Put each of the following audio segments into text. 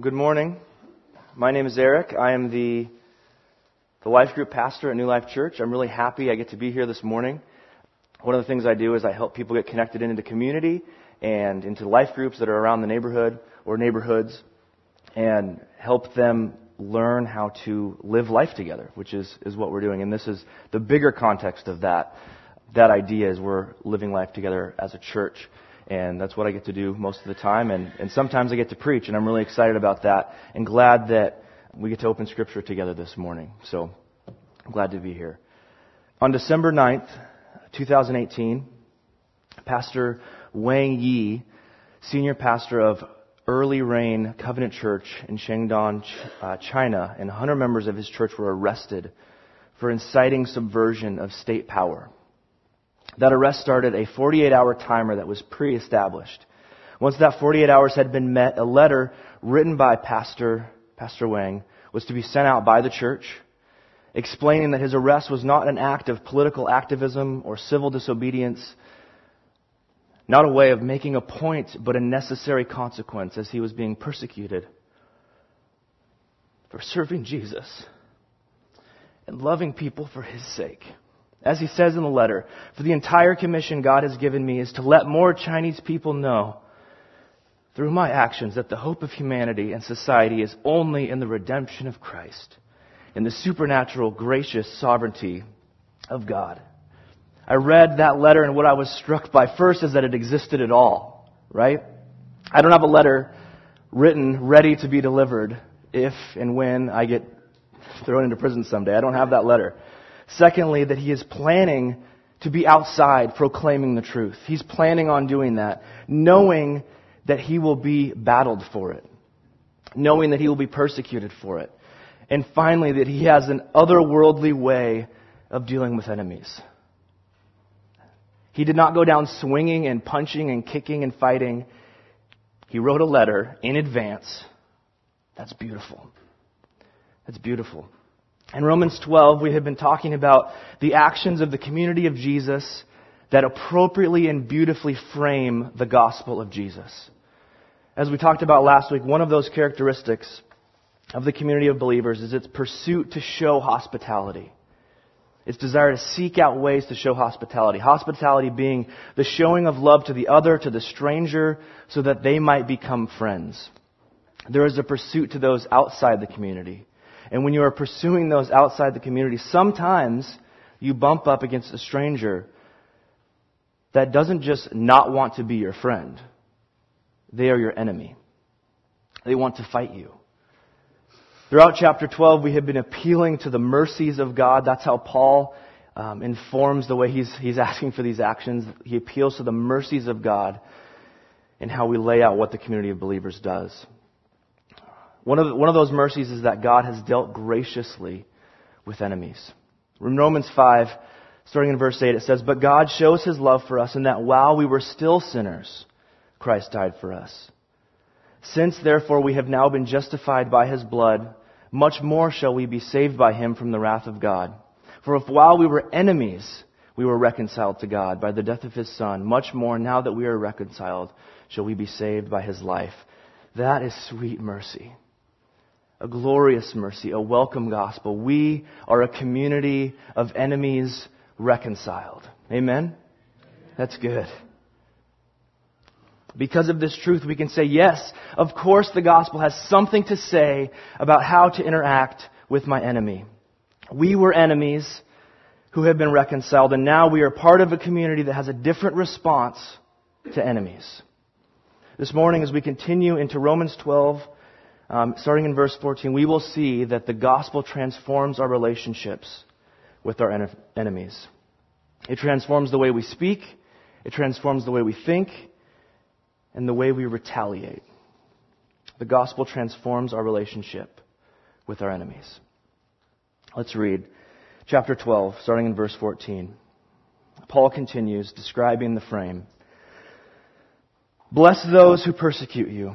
Well, good morning. My name is Eric. I am the, the life group pastor at New Life Church. I'm really happy I get to be here this morning. One of the things I do is I help people get connected into the community and into life groups that are around the neighborhood or neighborhoods and help them learn how to live life together, which is, is what we're doing. And this is the bigger context of that. That idea is we're living life together as a church and that's what I get to do most of the time. And, and sometimes I get to preach, and I'm really excited about that, and glad that we get to open Scripture together this morning. So I'm glad to be here. On December 9th, 2018, Pastor Wang Yi, senior pastor of Early Rain Covenant Church in Shandong, uh, China, and 100 members of his church were arrested for inciting subversion of state power. That arrest started a 48 hour timer that was pre established. Once that 48 hours had been met, a letter written by Pastor, Pastor Wang was to be sent out by the church explaining that his arrest was not an act of political activism or civil disobedience, not a way of making a point, but a necessary consequence as he was being persecuted for serving Jesus and loving people for his sake. As he says in the letter, for the entire commission God has given me is to let more Chinese people know through my actions that the hope of humanity and society is only in the redemption of Christ, in the supernatural, gracious sovereignty of God. I read that letter and what I was struck by first is that it existed at all, right? I don't have a letter written ready to be delivered if and when I get thrown into prison someday. I don't have that letter. Secondly, that he is planning to be outside proclaiming the truth. He's planning on doing that, knowing that he will be battled for it, knowing that he will be persecuted for it. And finally, that he has an otherworldly way of dealing with enemies. He did not go down swinging and punching and kicking and fighting. He wrote a letter in advance. That's beautiful. That's beautiful. In Romans 12, we have been talking about the actions of the community of Jesus that appropriately and beautifully frame the gospel of Jesus. As we talked about last week, one of those characteristics of the community of believers is its pursuit to show hospitality. Its desire to seek out ways to show hospitality. Hospitality being the showing of love to the other, to the stranger, so that they might become friends. There is a pursuit to those outside the community. And when you are pursuing those outside the community, sometimes you bump up against a stranger that doesn't just not want to be your friend. They are your enemy. They want to fight you. Throughout chapter 12, we have been appealing to the mercies of God. That's how Paul um, informs the way he's, he's asking for these actions. He appeals to the mercies of God and how we lay out what the community of believers does. One of, one of those mercies is that God has dealt graciously with enemies. In Romans 5, starting in verse 8, it says, But God shows his love for us in that while we were still sinners, Christ died for us. Since therefore we have now been justified by his blood, much more shall we be saved by him from the wrath of God. For if while we were enemies, we were reconciled to God by the death of his Son, much more now that we are reconciled, shall we be saved by his life. That is sweet mercy a glorious mercy, a welcome gospel. We are a community of enemies reconciled. Amen? That's good. Because of this truth, we can say, yes, of course the gospel has something to say about how to interact with my enemy. We were enemies who have been reconciled, and now we are part of a community that has a different response to enemies. This morning, as we continue into Romans 12, um, starting in verse 14, we will see that the gospel transforms our relationships with our en- enemies. It transforms the way we speak, it transforms the way we think, and the way we retaliate. The gospel transforms our relationship with our enemies. Let's read chapter 12, starting in verse 14. Paul continues describing the frame. Bless those who persecute you.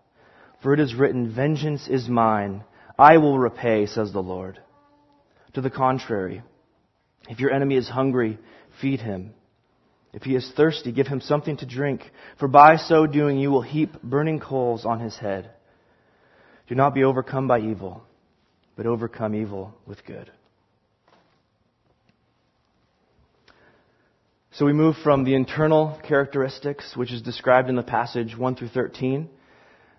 For it is written, Vengeance is mine, I will repay, says the Lord. To the contrary, if your enemy is hungry, feed him. If he is thirsty, give him something to drink, for by so doing you will heap burning coals on his head. Do not be overcome by evil, but overcome evil with good. So we move from the internal characteristics, which is described in the passage 1 through 13.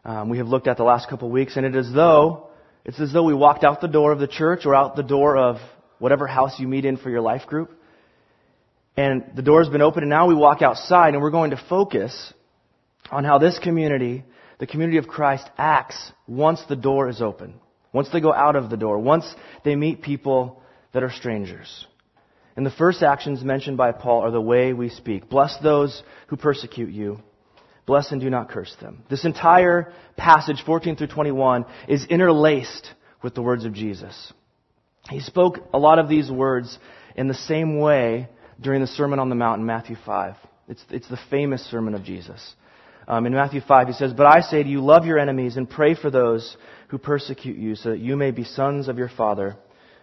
Um, we have looked at the last couple of weeks, and it is though it's as though we walked out the door of the church or out the door of whatever house you meet in for your life group, and the door's been opened, and now we walk outside, and we're going to focus on how this community, the community of Christ, acts once the door is open, once they go out of the door, once they meet people that are strangers. And the first actions mentioned by Paul are the way we speak. Bless those who persecute you. Bless and do not curse them. This entire passage, 14 through 21, is interlaced with the words of Jesus. He spoke a lot of these words in the same way during the Sermon on the Mount in Matthew 5. It's, it's the famous sermon of Jesus. Um, in Matthew 5, he says, But I say to you, love your enemies and pray for those who persecute you, so that you may be sons of your Father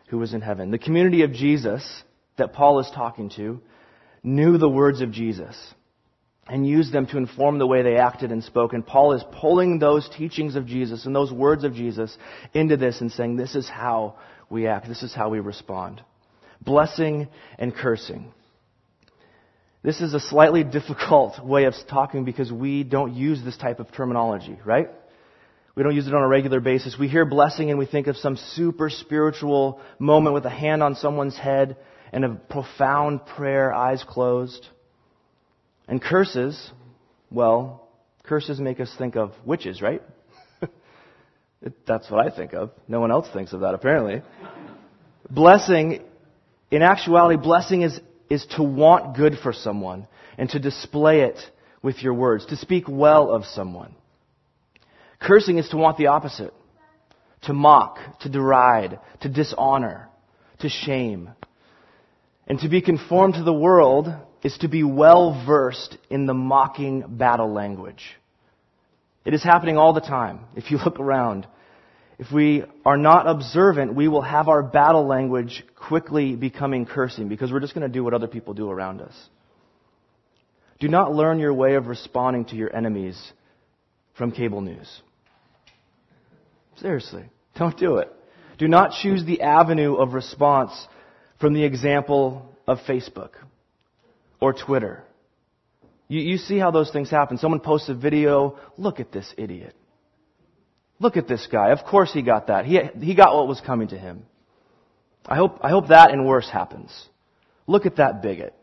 who is in heaven. The community of Jesus that Paul is talking to knew the words of Jesus and used them to inform the way they acted and spoke. And Paul is pulling those teachings of Jesus and those words of Jesus into this and saying, this is how we act. This is how we respond. Blessing and cursing. This is a slightly difficult way of talking because we don't use this type of terminology, right? We don't use it on a regular basis. We hear blessing and we think of some super spiritual moment with a hand on someone's head and a profound prayer, eyes closed. And curses, well, curses make us think of witches, right? That's what I think of. No one else thinks of that, apparently. blessing, in actuality, blessing is, is to want good for someone and to display it with your words, to speak well of someone. Cursing is to want the opposite. To mock, to deride, to dishonor, to shame. And to be conformed to the world is to be well versed in the mocking battle language. It is happening all the time. If you look around, if we are not observant, we will have our battle language quickly becoming cursing because we're just going to do what other people do around us. Do not learn your way of responding to your enemies from cable news. Seriously, don't do it. Do not choose the avenue of response from the example of Facebook or Twitter. You, you see how those things happen. Someone posts a video, look at this idiot. Look at this guy. Of course he got that. He, he got what was coming to him. I hope, I hope that and worse happens. Look at that bigot.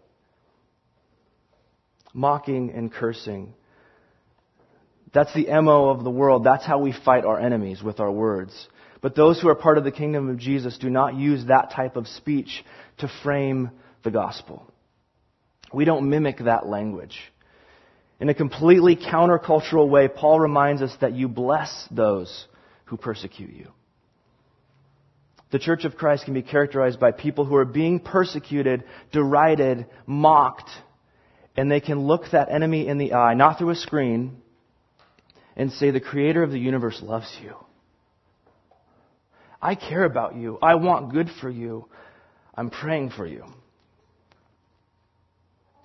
Mocking and cursing. That's the MO of the world. That's how we fight our enemies with our words. But those who are part of the kingdom of Jesus do not use that type of speech to frame the gospel. We don't mimic that language. In a completely countercultural way, Paul reminds us that you bless those who persecute you. The Church of Christ can be characterized by people who are being persecuted, derided, mocked, and they can look that enemy in the eye, not through a screen, and say, The Creator of the universe loves you. I care about you. I want good for you. I'm praying for you.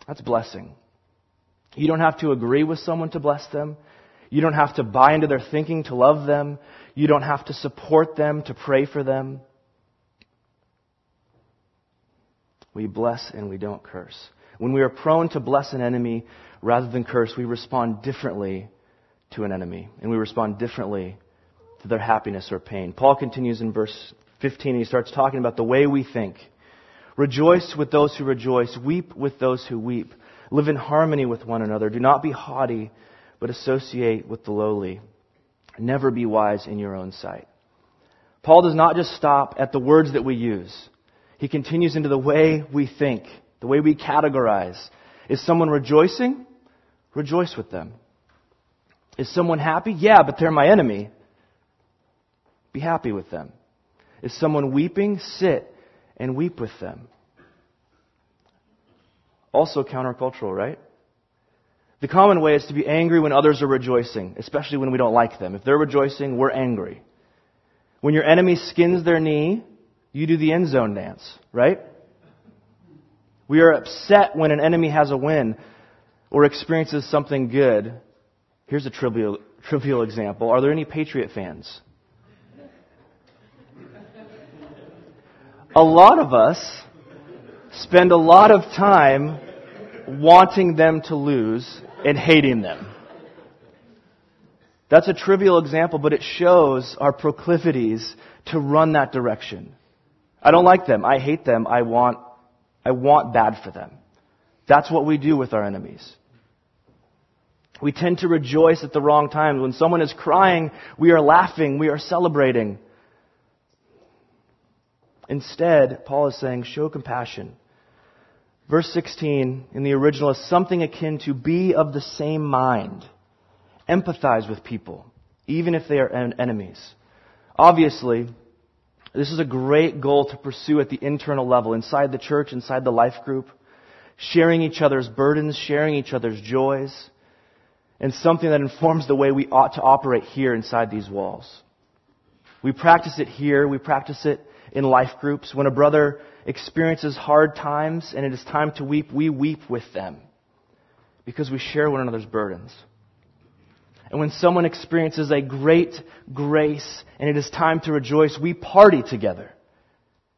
That's blessing. You don't have to agree with someone to bless them. You don't have to buy into their thinking to love them. You don't have to support them to pray for them. We bless and we don't curse. When we are prone to bless an enemy rather than curse, we respond differently to an enemy. And we respond differently to their happiness or pain. Paul continues in verse 15 and he starts talking about the way we think. Rejoice with those who rejoice. Weep with those who weep. Live in harmony with one another. Do not be haughty, but associate with the lowly. Never be wise in your own sight. Paul does not just stop at the words that we use. He continues into the way we think, the way we categorize. Is someone rejoicing? Rejoice with them. Is someone happy? Yeah, but they're my enemy. Be happy with them. Is someone weeping? Sit and weep with them. Also countercultural, right? The common way is to be angry when others are rejoicing, especially when we don't like them. If they're rejoicing, we're angry. When your enemy skins their knee, you do the end zone dance, right? We are upset when an enemy has a win or experiences something good. Here's a trivial, trivial example. Are there any Patriot fans? A lot of us spend a lot of time wanting them to lose and hating them. That's a trivial example, but it shows our proclivities to run that direction. I don't like them. I hate them. I want, I want bad for them. That's what we do with our enemies. We tend to rejoice at the wrong times. When someone is crying, we are laughing, we are celebrating. Instead, Paul is saying, show compassion. Verse 16 in the original is something akin to be of the same mind. Empathize with people, even if they are en- enemies. Obviously, this is a great goal to pursue at the internal level, inside the church, inside the life group, sharing each other's burdens, sharing each other's joys, and something that informs the way we ought to operate here inside these walls. We practice it here, we practice it in life groups. When a brother experiences hard times and it is time to weep, we weep with them because we share one another's burdens. And when someone experiences a great grace and it is time to rejoice, we party together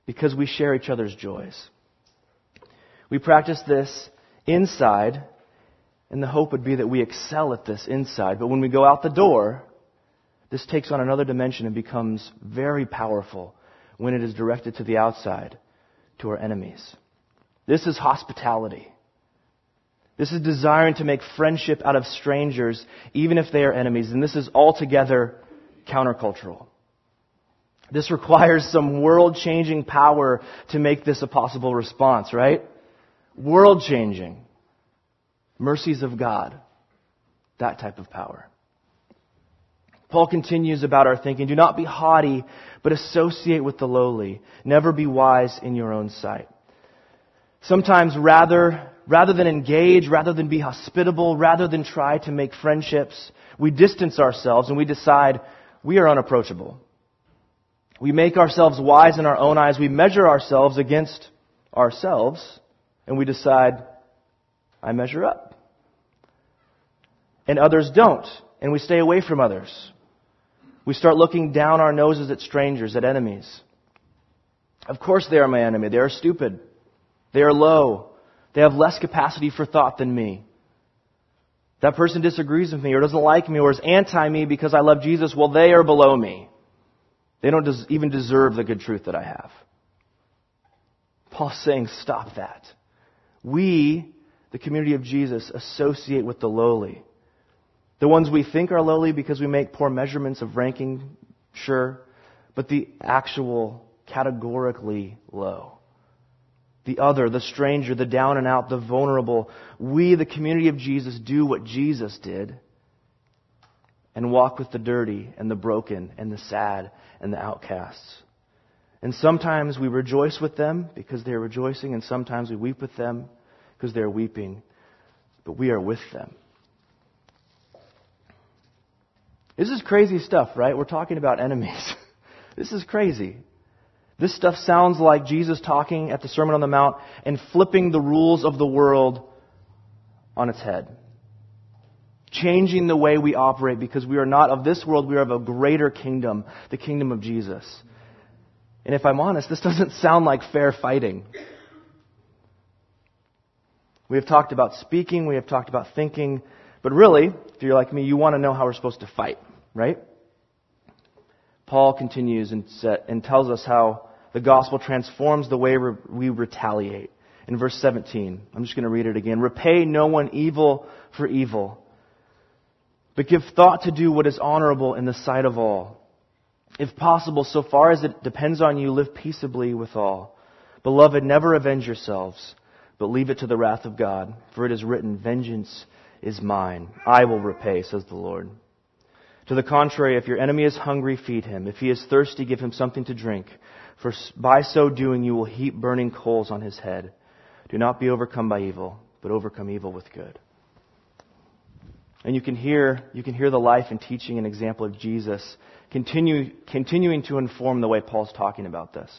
because we share each other's joys. We practice this inside, and the hope would be that we excel at this inside. But when we go out the door, this takes on another dimension and becomes very powerful when it is directed to the outside, to our enemies. This is hospitality. This is desiring to make friendship out of strangers, even if they are enemies. And this is altogether countercultural. This requires some world changing power to make this a possible response, right? World changing. Mercies of God. That type of power. Paul continues about our thinking. Do not be haughty, but associate with the lowly. Never be wise in your own sight. Sometimes rather, rather than engage, rather than be hospitable, rather than try to make friendships, we distance ourselves and we decide we are unapproachable. We make ourselves wise in our own eyes. We measure ourselves against ourselves and we decide, I measure up. And others don't. And we stay away from others. We start looking down our noses at strangers, at enemies. Of course they are my enemy. They are stupid. They are low. They have less capacity for thought than me. That person disagrees with me or doesn't like me or is anti me because I love Jesus. Well, they are below me. They don't des- even deserve the good truth that I have. Paul's saying, stop that. We, the community of Jesus, associate with the lowly. The ones we think are lowly because we make poor measurements of ranking, sure, but the actual categorically low. The other, the stranger, the down and out, the vulnerable. We, the community of Jesus, do what Jesus did and walk with the dirty and the broken and the sad and the outcasts. And sometimes we rejoice with them because they are rejoicing, and sometimes we weep with them because they are weeping. But we are with them. This is crazy stuff, right? We're talking about enemies. this is crazy. This stuff sounds like Jesus talking at the Sermon on the Mount and flipping the rules of the world on its head. Changing the way we operate because we are not of this world, we are of a greater kingdom, the kingdom of Jesus. And if I'm honest, this doesn't sound like fair fighting. We have talked about speaking, we have talked about thinking, but really, if you're like me, you want to know how we're supposed to fight, right? Paul continues and, set, and tells us how the gospel transforms the way we retaliate. In verse 17, I'm just going to read it again. Repay no one evil for evil, but give thought to do what is honorable in the sight of all. If possible, so far as it depends on you, live peaceably with all. Beloved, never avenge yourselves, but leave it to the wrath of God, for it is written, Vengeance is mine. I will repay, says the Lord. To the contrary, if your enemy is hungry, feed him. If he is thirsty, give him something to drink. For by so doing, you will heap burning coals on his head. Do not be overcome by evil, but overcome evil with good. And you can hear, you can hear the life and teaching and example of Jesus continue, continuing to inform the way Paul's talking about this.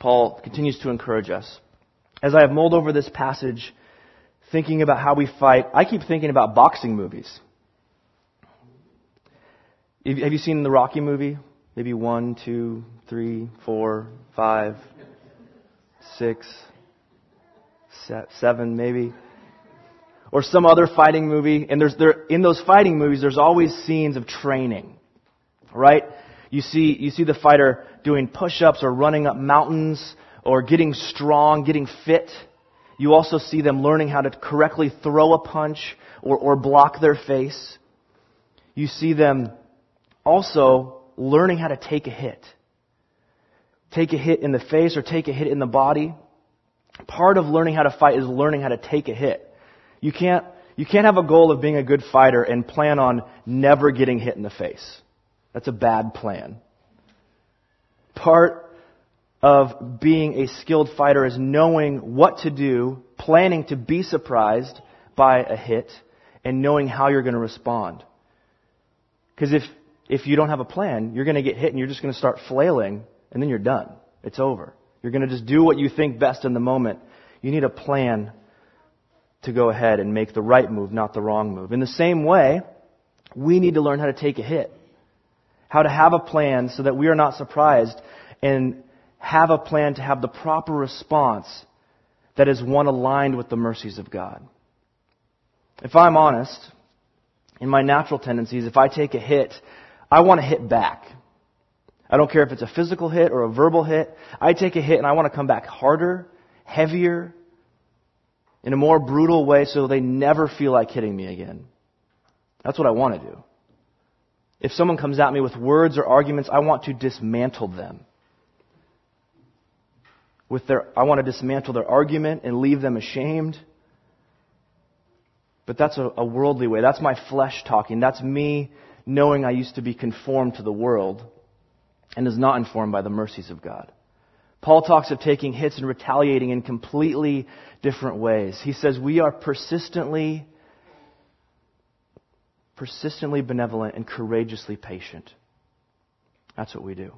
Paul continues to encourage us. As I have mulled over this passage, thinking about how we fight, I keep thinking about boxing movies. Have you seen the Rocky movie? Maybe one, two, three, four, five, six, seven, maybe. Or some other fighting movie. And there's, there, in those fighting movies, there's always scenes of training. Right? You see, you see the fighter doing push-ups or running up mountains or getting strong, getting fit. You also see them learning how to correctly throw a punch or, or block their face. You see them also learning how to take a hit. Take a hit in the face or take a hit in the body. Part of learning how to fight is learning how to take a hit. You can't, you can't have a goal of being a good fighter and plan on never getting hit in the face. That's a bad plan. Part of being a skilled fighter is knowing what to do, planning to be surprised by a hit, and knowing how you're going to respond. Because if, if you don't have a plan, you're going to get hit and you're just going to start flailing, and then you're done. It's over. You're going to just do what you think best in the moment. You need a plan to go ahead and make the right move, not the wrong move. In the same way, we need to learn how to take a hit. How to have a plan so that we are not surprised and have a plan to have the proper response that is one aligned with the mercies of God. If I'm honest, in my natural tendencies, if I take a hit, I want to hit back. I don't care if it's a physical hit or a verbal hit. I take a hit and I want to come back harder, heavier, in a more brutal way so they never feel like hitting me again. That's what I want to do. If someone comes at me with words or arguments, I want to dismantle them with their, I want to dismantle their argument and leave them ashamed. But that's a, a worldly way. That's my flesh talking. That's me knowing I used to be conformed to the world and is not informed by the mercies of God. Paul talks of taking hits and retaliating in completely different ways. He says we are persistently, persistently benevolent and courageously patient. That's what we do.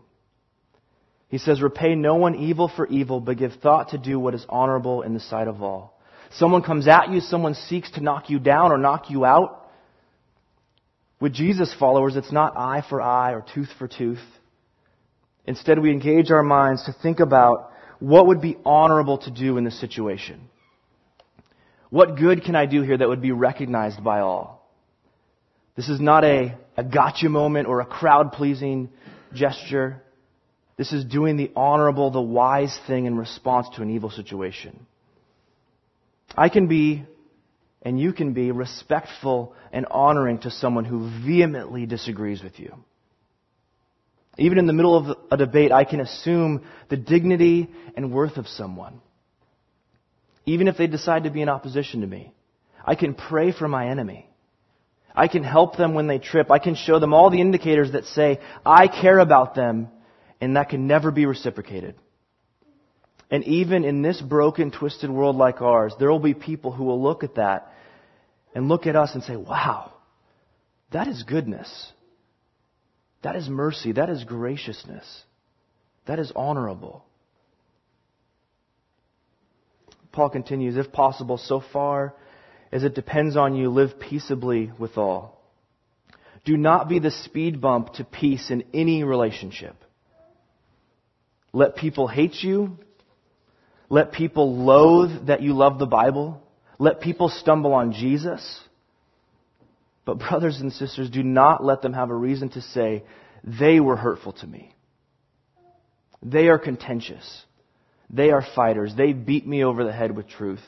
He says, Repay no one evil for evil, but give thought to do what is honorable in the sight of all. Someone comes at you, someone seeks to knock you down or knock you out. With Jesus followers, it's not eye for eye or tooth for tooth. Instead, we engage our minds to think about what would be honorable to do in this situation. What good can I do here that would be recognized by all? This is not a, a gotcha moment or a crowd pleasing gesture. This is doing the honorable, the wise thing in response to an evil situation. I can be, and you can be, respectful and honoring to someone who vehemently disagrees with you. Even in the middle of a debate, I can assume the dignity and worth of someone. Even if they decide to be in opposition to me. I can pray for my enemy. I can help them when they trip. I can show them all the indicators that say, I care about them and that can never be reciprocated. And even in this broken, twisted world like ours, there will be people who will look at that and look at us and say, wow, that is goodness. That is mercy. That is graciousness. That is honorable. Paul continues, if possible, so far as it depends on you, live peaceably with all. Do not be the speed bump to peace in any relationship. Let people hate you. Let people loathe that you love the Bible. Let people stumble on Jesus. But, brothers and sisters, do not let them have a reason to say, they were hurtful to me. They are contentious. They are fighters. They beat me over the head with truth.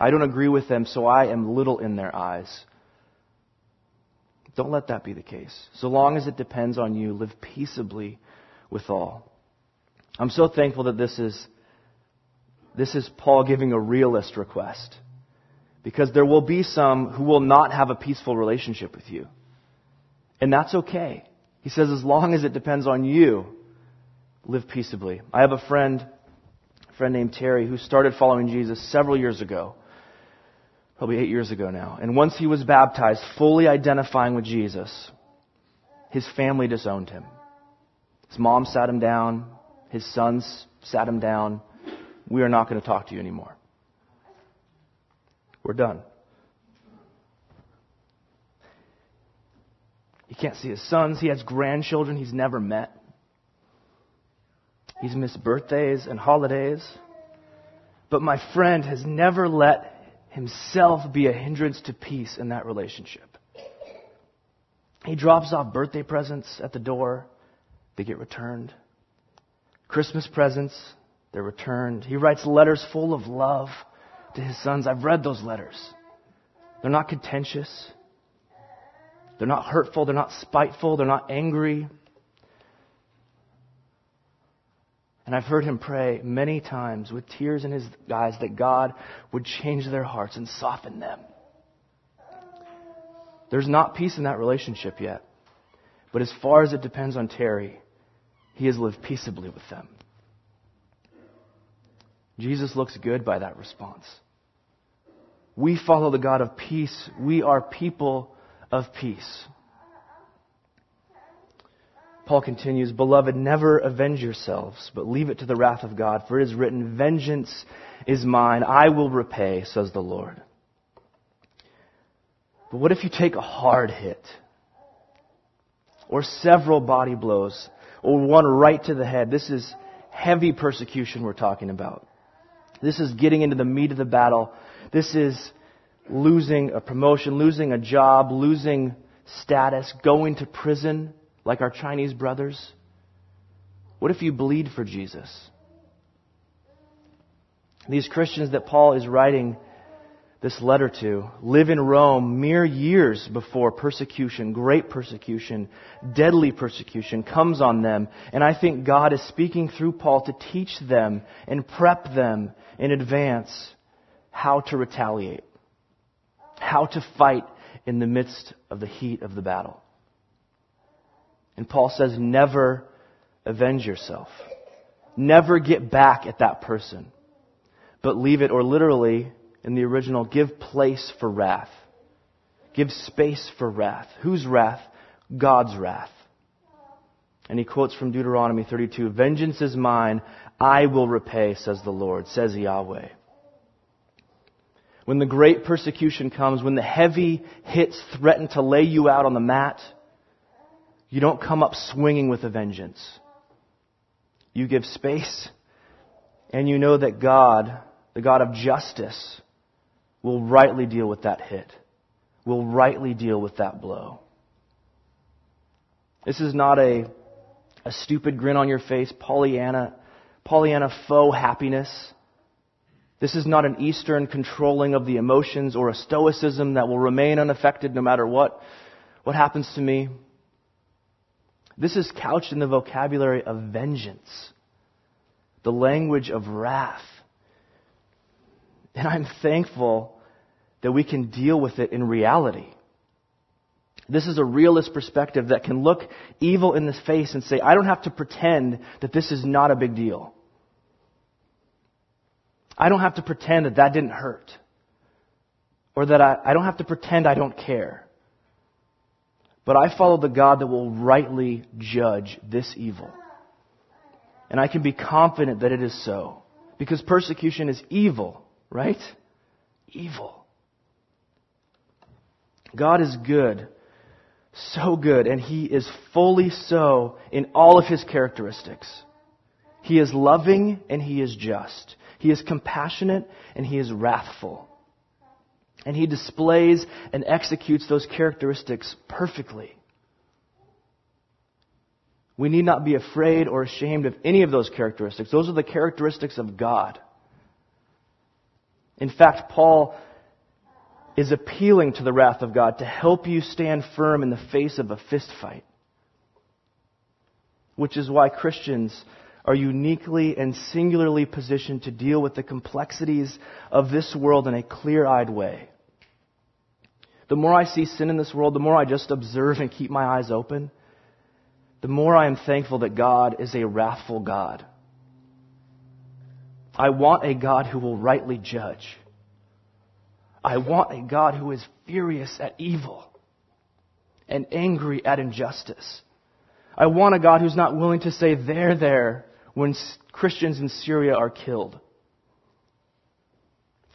I don't agree with them, so I am little in their eyes. Don't let that be the case. So long as it depends on you, live peaceably with all. I'm so thankful that this is, this is Paul giving a realist request. Because there will be some who will not have a peaceful relationship with you. And that's okay. He says, as long as it depends on you, live peaceably. I have a friend, a friend named Terry, who started following Jesus several years ago. Probably eight years ago now. And once he was baptized, fully identifying with Jesus, his family disowned him. His mom sat him down. His sons sat him down. We are not going to talk to you anymore. We're done. He can't see his sons. He has grandchildren he's never met. He's missed birthdays and holidays. But my friend has never let himself be a hindrance to peace in that relationship. He drops off birthday presents at the door, they get returned. Christmas presents, they're returned. He writes letters full of love to his sons. I've read those letters. They're not contentious. They're not hurtful. They're not spiteful. They're not angry. And I've heard him pray many times with tears in his eyes that God would change their hearts and soften them. There's not peace in that relationship yet. But as far as it depends on Terry, he has lived peaceably with them. Jesus looks good by that response. We follow the God of peace. We are people of peace. Paul continues, Beloved, never avenge yourselves, but leave it to the wrath of God, for it is written, Vengeance is mine, I will repay, says the Lord. But what if you take a hard hit? Or several body blows? Or one right to the head? This is heavy persecution we're talking about. This is getting into the meat of the battle. This is losing a promotion, losing a job, losing status, going to prison like our Chinese brothers? What if you bleed for Jesus? These Christians that Paul is writing this letter to live in Rome mere years before persecution, great persecution, deadly persecution comes on them. And I think God is speaking through Paul to teach them and prep them in advance how to retaliate how to fight in the midst of the heat of the battle. And Paul says, never avenge yourself. Never get back at that person. But leave it, or literally, in the original, give place for wrath. Give space for wrath. Whose wrath? God's wrath. And he quotes from Deuteronomy 32, Vengeance is mine, I will repay, says the Lord, says Yahweh when the great persecution comes, when the heavy hits threaten to lay you out on the mat, you don't come up swinging with a vengeance. You give space, and you know that God, the God of justice, will rightly deal with that hit, will rightly deal with that blow. This is not a, a stupid grin on your face, Pollyanna, Pollyanna faux happiness. This is not an Eastern controlling of the emotions or a stoicism that will remain unaffected no matter what, what happens to me. This is couched in the vocabulary of vengeance, the language of wrath. And I'm thankful that we can deal with it in reality. This is a realist perspective that can look evil in the face and say, I don't have to pretend that this is not a big deal. I don't have to pretend that that didn't hurt. Or that I, I don't have to pretend I don't care. But I follow the God that will rightly judge this evil. And I can be confident that it is so. Because persecution is evil, right? Evil. God is good. So good. And He is fully so in all of His characteristics. He is loving and He is just. He is compassionate and he is wrathful. And he displays and executes those characteristics perfectly. We need not be afraid or ashamed of any of those characteristics. Those are the characteristics of God. In fact, Paul is appealing to the wrath of God to help you stand firm in the face of a fist fight. Which is why Christians are uniquely and singularly positioned to deal with the complexities of this world in a clear eyed way. the more I see sin in this world, the more I just observe and keep my eyes open, the more I am thankful that God is a wrathful God. I want a God who will rightly judge. I want a God who is furious at evil and angry at injustice. I want a God who's not willing to say, there, there, when Christians in Syria are killed.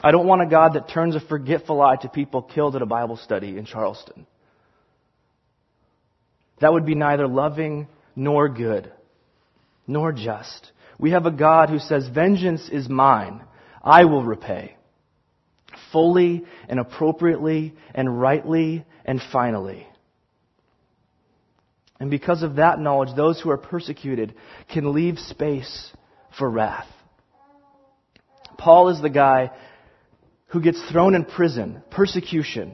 I don't want a God that turns a forgetful eye to people killed at a Bible study in Charleston. That would be neither loving nor good, nor just. We have a God who says, Vengeance is mine. I will repay. Fully and appropriately and rightly and finally. And because of that knowledge, those who are persecuted can leave space for wrath. Paul is the guy who gets thrown in prison, persecution,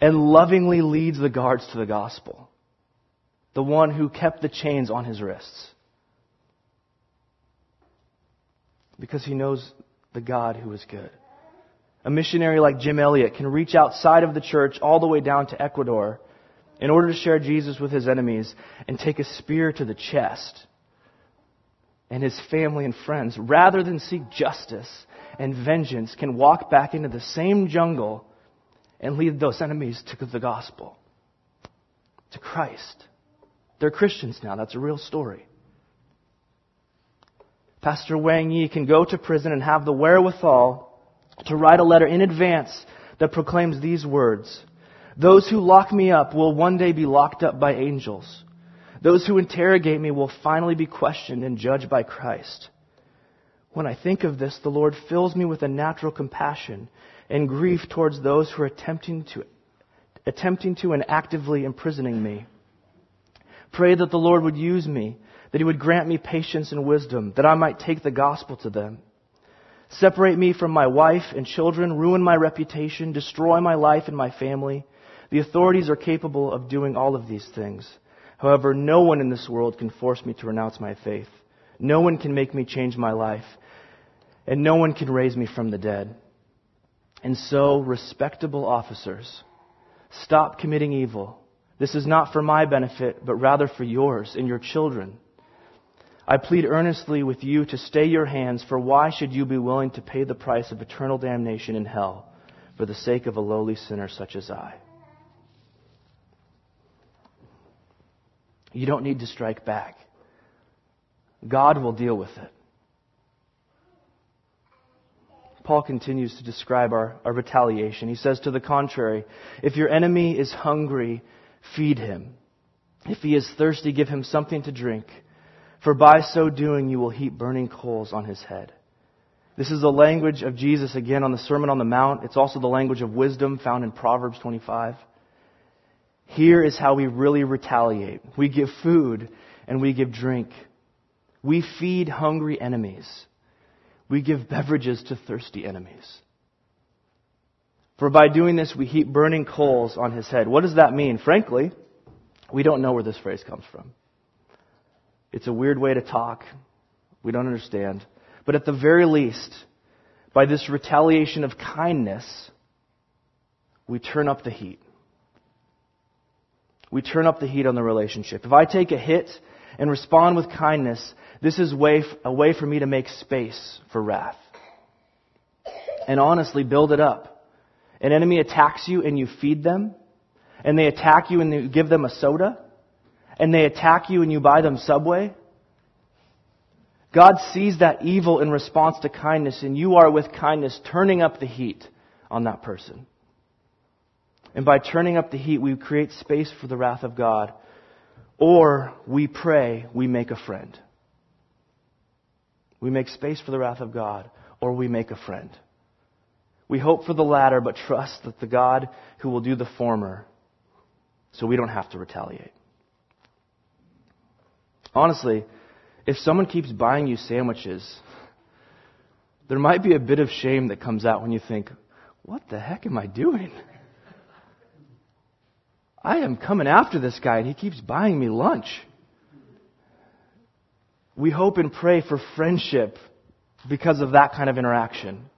and lovingly leads the guards to the gospel. The one who kept the chains on his wrists. Because he knows the God who is good. A missionary like Jim Elliot can reach outside of the church all the way down to Ecuador in order to share Jesus with his enemies and take a spear to the chest and his family and friends, rather than seek justice and vengeance, can walk back into the same jungle and lead those enemies to the gospel, to Christ. They're Christians now. That's a real story. Pastor Wang Yi can go to prison and have the wherewithal to write a letter in advance that proclaims these words those who lock me up will one day be locked up by angels. Those who interrogate me will finally be questioned and judged by Christ. When I think of this, the Lord fills me with a natural compassion and grief towards those who are attempting to, attempting to and actively imprisoning me. Pray that the Lord would use me, that He would grant me patience and wisdom, that I might take the gospel to them. Separate me from my wife and children, ruin my reputation, destroy my life and my family the authorities are capable of doing all of these things. However, no one in this world can force me to renounce my faith. No one can make me change my life. And no one can raise me from the dead. And so, respectable officers, stop committing evil. This is not for my benefit, but rather for yours and your children. I plead earnestly with you to stay your hands, for why should you be willing to pay the price of eternal damnation in hell for the sake of a lowly sinner such as I? You don't need to strike back. God will deal with it. Paul continues to describe our, our retaliation. He says, to the contrary, if your enemy is hungry, feed him. If he is thirsty, give him something to drink. For by so doing, you will heap burning coals on his head. This is the language of Jesus again on the Sermon on the Mount. It's also the language of wisdom found in Proverbs 25. Here is how we really retaliate. We give food and we give drink. We feed hungry enemies. We give beverages to thirsty enemies. For by doing this, we heap burning coals on his head. What does that mean? Frankly, we don't know where this phrase comes from. It's a weird way to talk. We don't understand. But at the very least, by this retaliation of kindness, we turn up the heat we turn up the heat on the relationship. If I take a hit and respond with kindness, this is way, a way for me to make space for wrath. And honestly, build it up. An enemy attacks you and you feed them, and they attack you and you give them a soda, and they attack you and you buy them Subway. God sees that evil in response to kindness, and you are with kindness turning up the heat on that person. And by turning up the heat, we create space for the wrath of God. Or we pray, we make a friend. We make space for the wrath of God, or we make a friend. We hope for the latter, but trust that the God who will do the former, so we don't have to retaliate. Honestly, if someone keeps buying you sandwiches, there might be a bit of shame that comes out when you think, what the heck am I doing? I am coming after this guy and he keeps buying me lunch. We hope and pray for friendship because of that kind of interaction.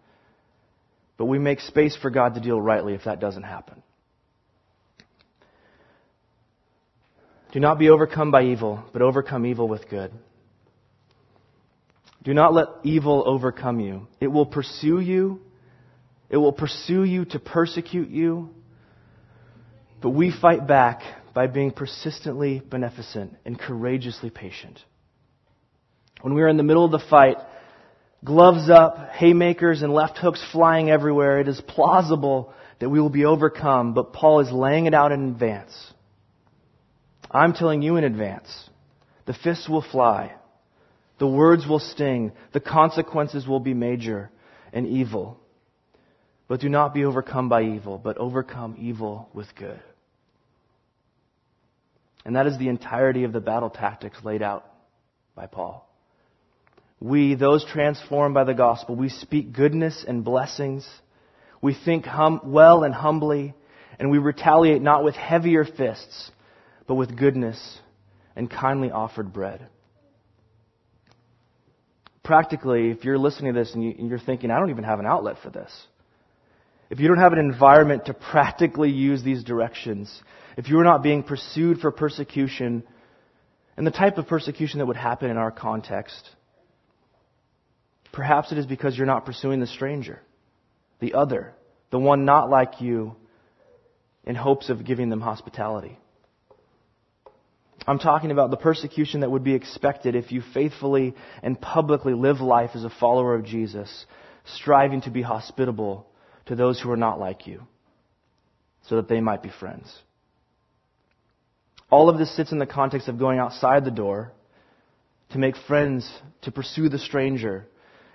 But we make space for God to deal rightly if that doesn't happen. Do not be overcome by evil, but overcome evil with good. Do not let evil overcome you. It will pursue you. It will pursue you to persecute you. But we fight back by being persistently beneficent and courageously patient. When we are in the middle of the fight, gloves up, haymakers and left hooks flying everywhere, it is plausible that we will be overcome, but Paul is laying it out in advance. I'm telling you in advance. The fists will fly. The words will sting. The consequences will be major and evil. But do not be overcome by evil, but overcome evil with good. And that is the entirety of the battle tactics laid out by Paul. We, those transformed by the gospel, we speak goodness and blessings. We think hum- well and humbly, and we retaliate not with heavier fists, but with goodness and kindly offered bread. Practically, if you're listening to this and, you, are thinking, I don't even have an outlet for this, if you don't have an environment to practically use these directions, if you are not being pursued for persecution, and the type of persecution that would happen in our context, perhaps it is because you're not pursuing the stranger, the other, the one not like you, in hopes of giving them hospitality. I'm talking about the persecution that would be expected if you faithfully and publicly live life as a follower of Jesus, striving to be hospitable to those who are not like you, so that they might be friends. All of this sits in the context of going outside the door to make friends, to pursue the stranger.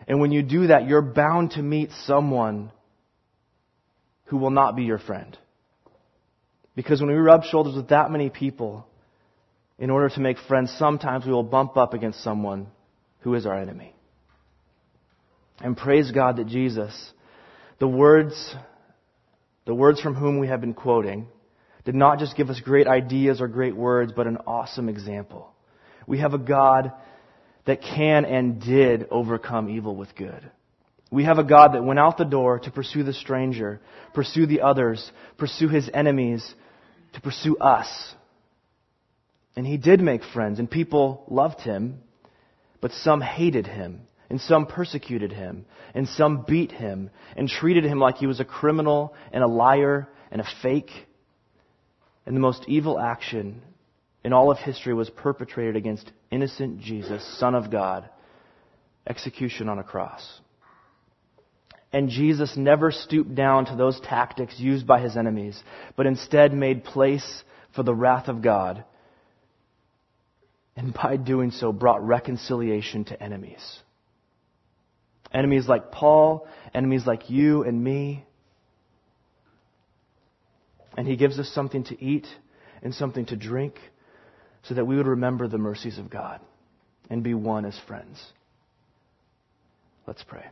And when you do that, you're bound to meet someone who will not be your friend. Because when we rub shoulders with that many people, in order to make friends, sometimes we will bump up against someone who is our enemy. And praise God that Jesus, the words, the words from whom we have been quoting, did not just give us great ideas or great words, but an awesome example. We have a God that can and did overcome evil with good. We have a God that went out the door to pursue the stranger, pursue the others, pursue his enemies, to pursue us. And he did make friends, and people loved him, but some hated him, and some persecuted him, and some beat him, and treated him like he was a criminal, and a liar, and a fake. And the most evil action in all of history was perpetrated against innocent Jesus, Son of God, execution on a cross. And Jesus never stooped down to those tactics used by his enemies, but instead made place for the wrath of God and by doing so brought reconciliation to enemies. Enemies like Paul, enemies like you and me. And he gives us something to eat and something to drink so that we would remember the mercies of God and be one as friends. Let's pray.